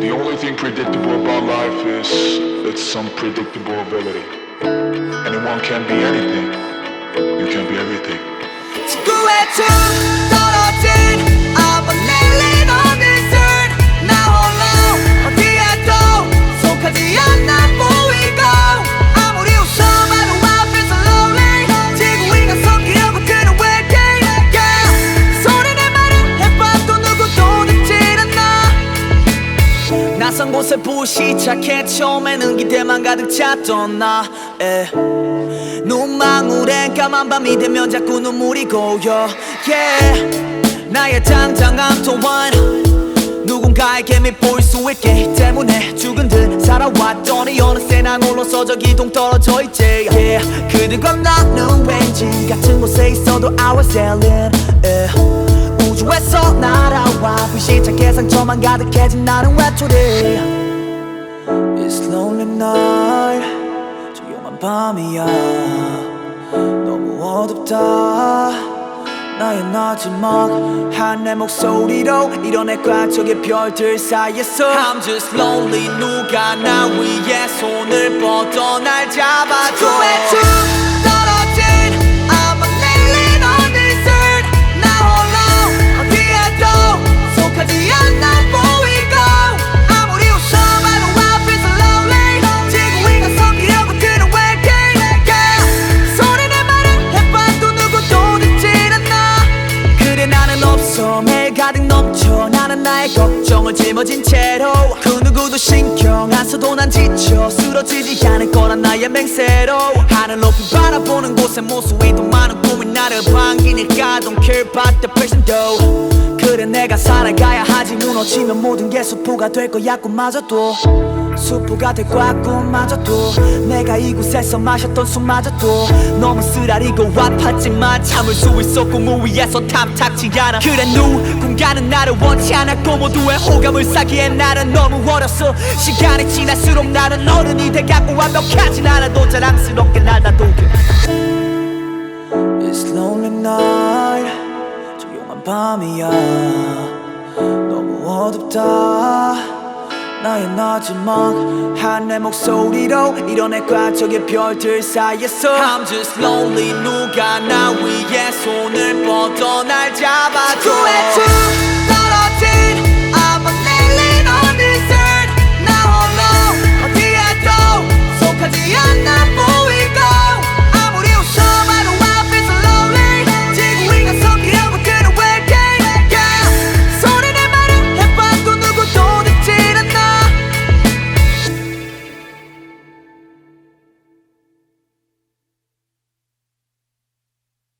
The only thing predictable about life is its unpredictable ability. Anyone can be anything. You can be everything. Screw it too. 곳에 부시작해 처음에는 기대만 가득 찼던 나 에. 눈망울엔 까만 밤이 되면 자꾸 눈물이 고여 yeah. 나의 당당함 또한 누군가에게 밉보일 수 있기 때문에 죽은 듯 살아왔더니 어느새 난 홀로서 저기 동 떨어져 있지 yeah. 그들과 나는 왠지 같은 곳에 있어도 I was alien yeah. 우주에서 날아와 불시착해 상처만 가득해진 나는 외톨이 lonely night. 조용한 밤이야. 너무 어둡다. 나의 마지막한 내 목소리로 이뤄낼까 저기 별들 사이에서 I'm just lonely. 누가 나 위에 손을 뻗어 날 잡아줘 나는 없어. 매일 가득 넘쳐. 나는 나의 걱정을 짊어진 채로 그 누구도 신경 안 써도 난 지쳐. 쓰러지지 않을 거란 나의 맹세로 하늘 높이 바라보는 곳에 모수이도 많은 꿈이 나를 반기니까 Don't care about the person though 그래 내가 살아가야 하지. 무너지면 모든 게 수포가 될 거야 꿈마저도 수포가 될 거야 꿈마저도 내가 이곳에서 마셨던 술마저도 너무 쓰라리고 아팠지만 참을 수 있어 꿈 위에서 탐탁지 않아. 그래 누군가는 나를 원치 않았고 모두의 호감을 사기에 나는 너무 어렸어 시간이 지날수록 나는 어른이 돼가고 완벽하진 않아도 자랑스럽게 날 다독여. It's lonely night. 조용한 밤이야. 너무 어둡다 나의 마지막 내 목소리로 이뤄낼까 저기 별들 사이에서 I'm just lonely 누가 나 위에 손을 뻗어 날쭉